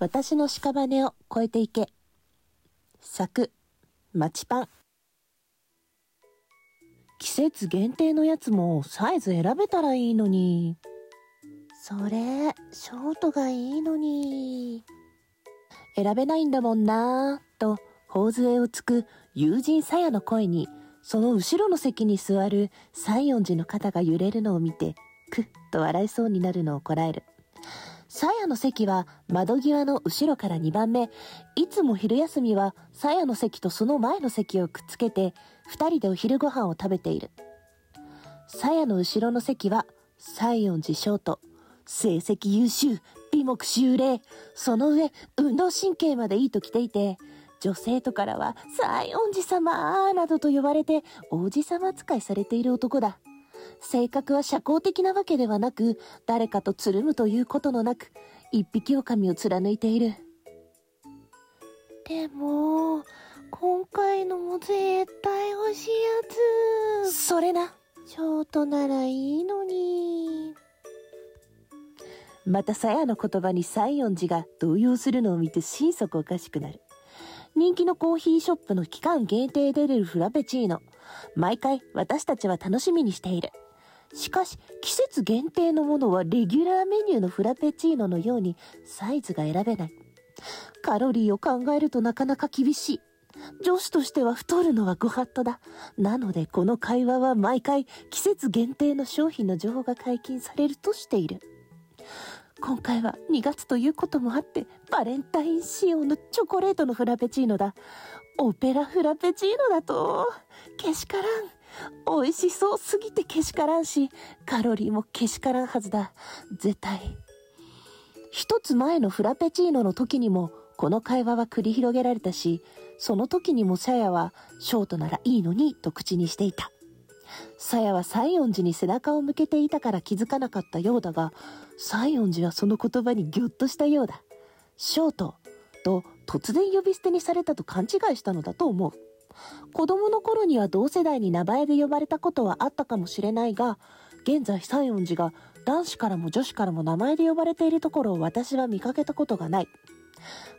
私の屍を越えていけ。作、マチパン。季節限定のやつもサイズ選べたらいいのに。それ、ショートがいいのに。選べないんだもんなぁ、と、頬杖をつく友人さやの声に、その後ろの席に座る西園寺の肩が揺れるのを見て、くっと笑いそうになるのをこらえる。さやの席は窓際の後ろから2番目。いつも昼休みはさやの席とその前の席をくっつけて、二人でお昼ご飯を食べている。さやの後ろの席は西園寺翔と、成績優秀、美目秀麗、その上、運動神経までいいと来ていて、女性とからは、西園寺様などと呼ばれて、王子様扱いされている男だ。性格は社交的なわけではなく、誰かとつるむということのなく、一匹狼を貫いている。でも、今回のも絶対欲しいやつ。それな。ショートならいいのに。またさやの言葉に西園寺が動揺するのを見て心底おかしくなる。人気のコーヒーショップの期間限定で出るフラペチーノ。毎回私たちは楽しみにしている。しかし、季節限定のものはレギュラーメニューのフラペチーノのようにサイズが選べない。カロリーを考えるとなかなか厳しい。女子としては太るのはご法度だ。なのでこの会話は毎回季節限定の商品の情報が解禁されるとしている。今回は2月ということもあって、バレンタイン仕様のチョコレートのフラペチーノだ。オペラフラペチーノだと、けしからん。美味しそうすぎてけしからんし、カロリーもけしからんはずだ。絶対。一つ前のフラペチーノの時にも、この会話は繰り広げられたし、その時にもさやは、ショートならいいのに、と口にしていた。さやは西園寺に背中を向けていたから気づかなかったようだが、西園寺はその言葉にぎょっとしたようだ。ショートと突然呼び捨てにされたと勘違いしたのだと思う。子供の頃には同世代に名前で呼ばれたことはあったかもしれないが、現在西園寺が男子からも女子からも名前で呼ばれているところを私は見かけたことがない。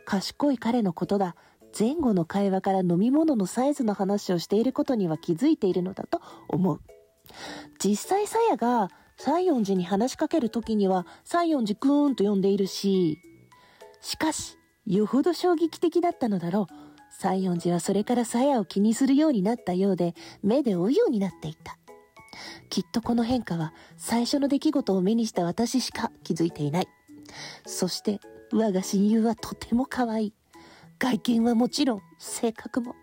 賢い彼のことだ。前後の会話から飲み物のサイズの話をしていることには気づいているのだと思う。実際さやが西園寺に話しかける時には西園寺くーんと呼んでいるし、しかし、よほど衝撃的だったのだろう。西園寺はそれからさやを気にするようになったようで、目で追うようになっていた。きっとこの変化は最初の出来事を目にした私しか気づいていない。そして、我が親友はとても可愛い。外見はもちろん、性格も。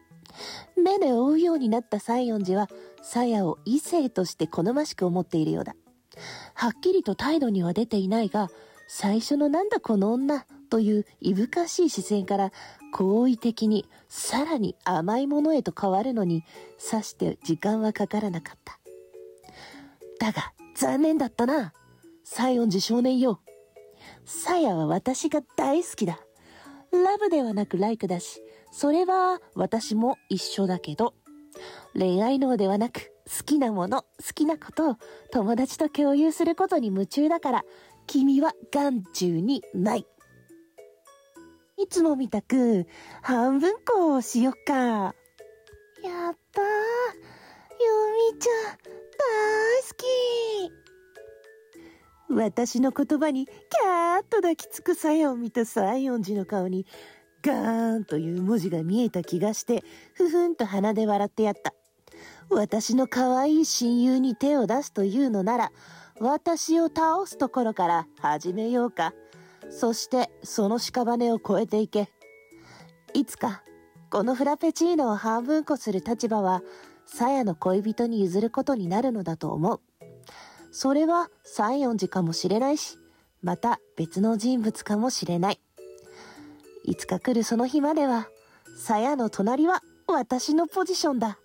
目で追うようになった西園寺は、さやを異性として好ましく思っているようだ。はっきりと態度には出ていないが、最初のなんだこの女といういぶかしい視線から好意的にさらに甘いものへと変わるのにさして時間はかからなかった。だが残念だったな。西園寺少年よ。さやは私が大好きだ。ラブではなくライクだし、それは私も一緒だけど、恋愛脳ではなく好きなもの、好きなことを友達と共有することに夢中だから、君は眼中にない。いつもみたく半分こをしよっか。やったー。ゆみちゃん、大好き。私の言葉にキャーッと抱きつくさやを見た西園寺の顔にガーンという文字が見えた気がして、ふふんと鼻で笑ってやった。私の可愛い親友に手を出すというのなら、私を倒すところから始めようか。そしてその屍を越えていけ。いつか、このフラペチーノを半分こする立場は、さやの恋人に譲ることになるのだと思う。それは西園寺かもしれないし、また別の人物かもしれない。いつか来るその日までは、鞘の隣は私のポジションだ。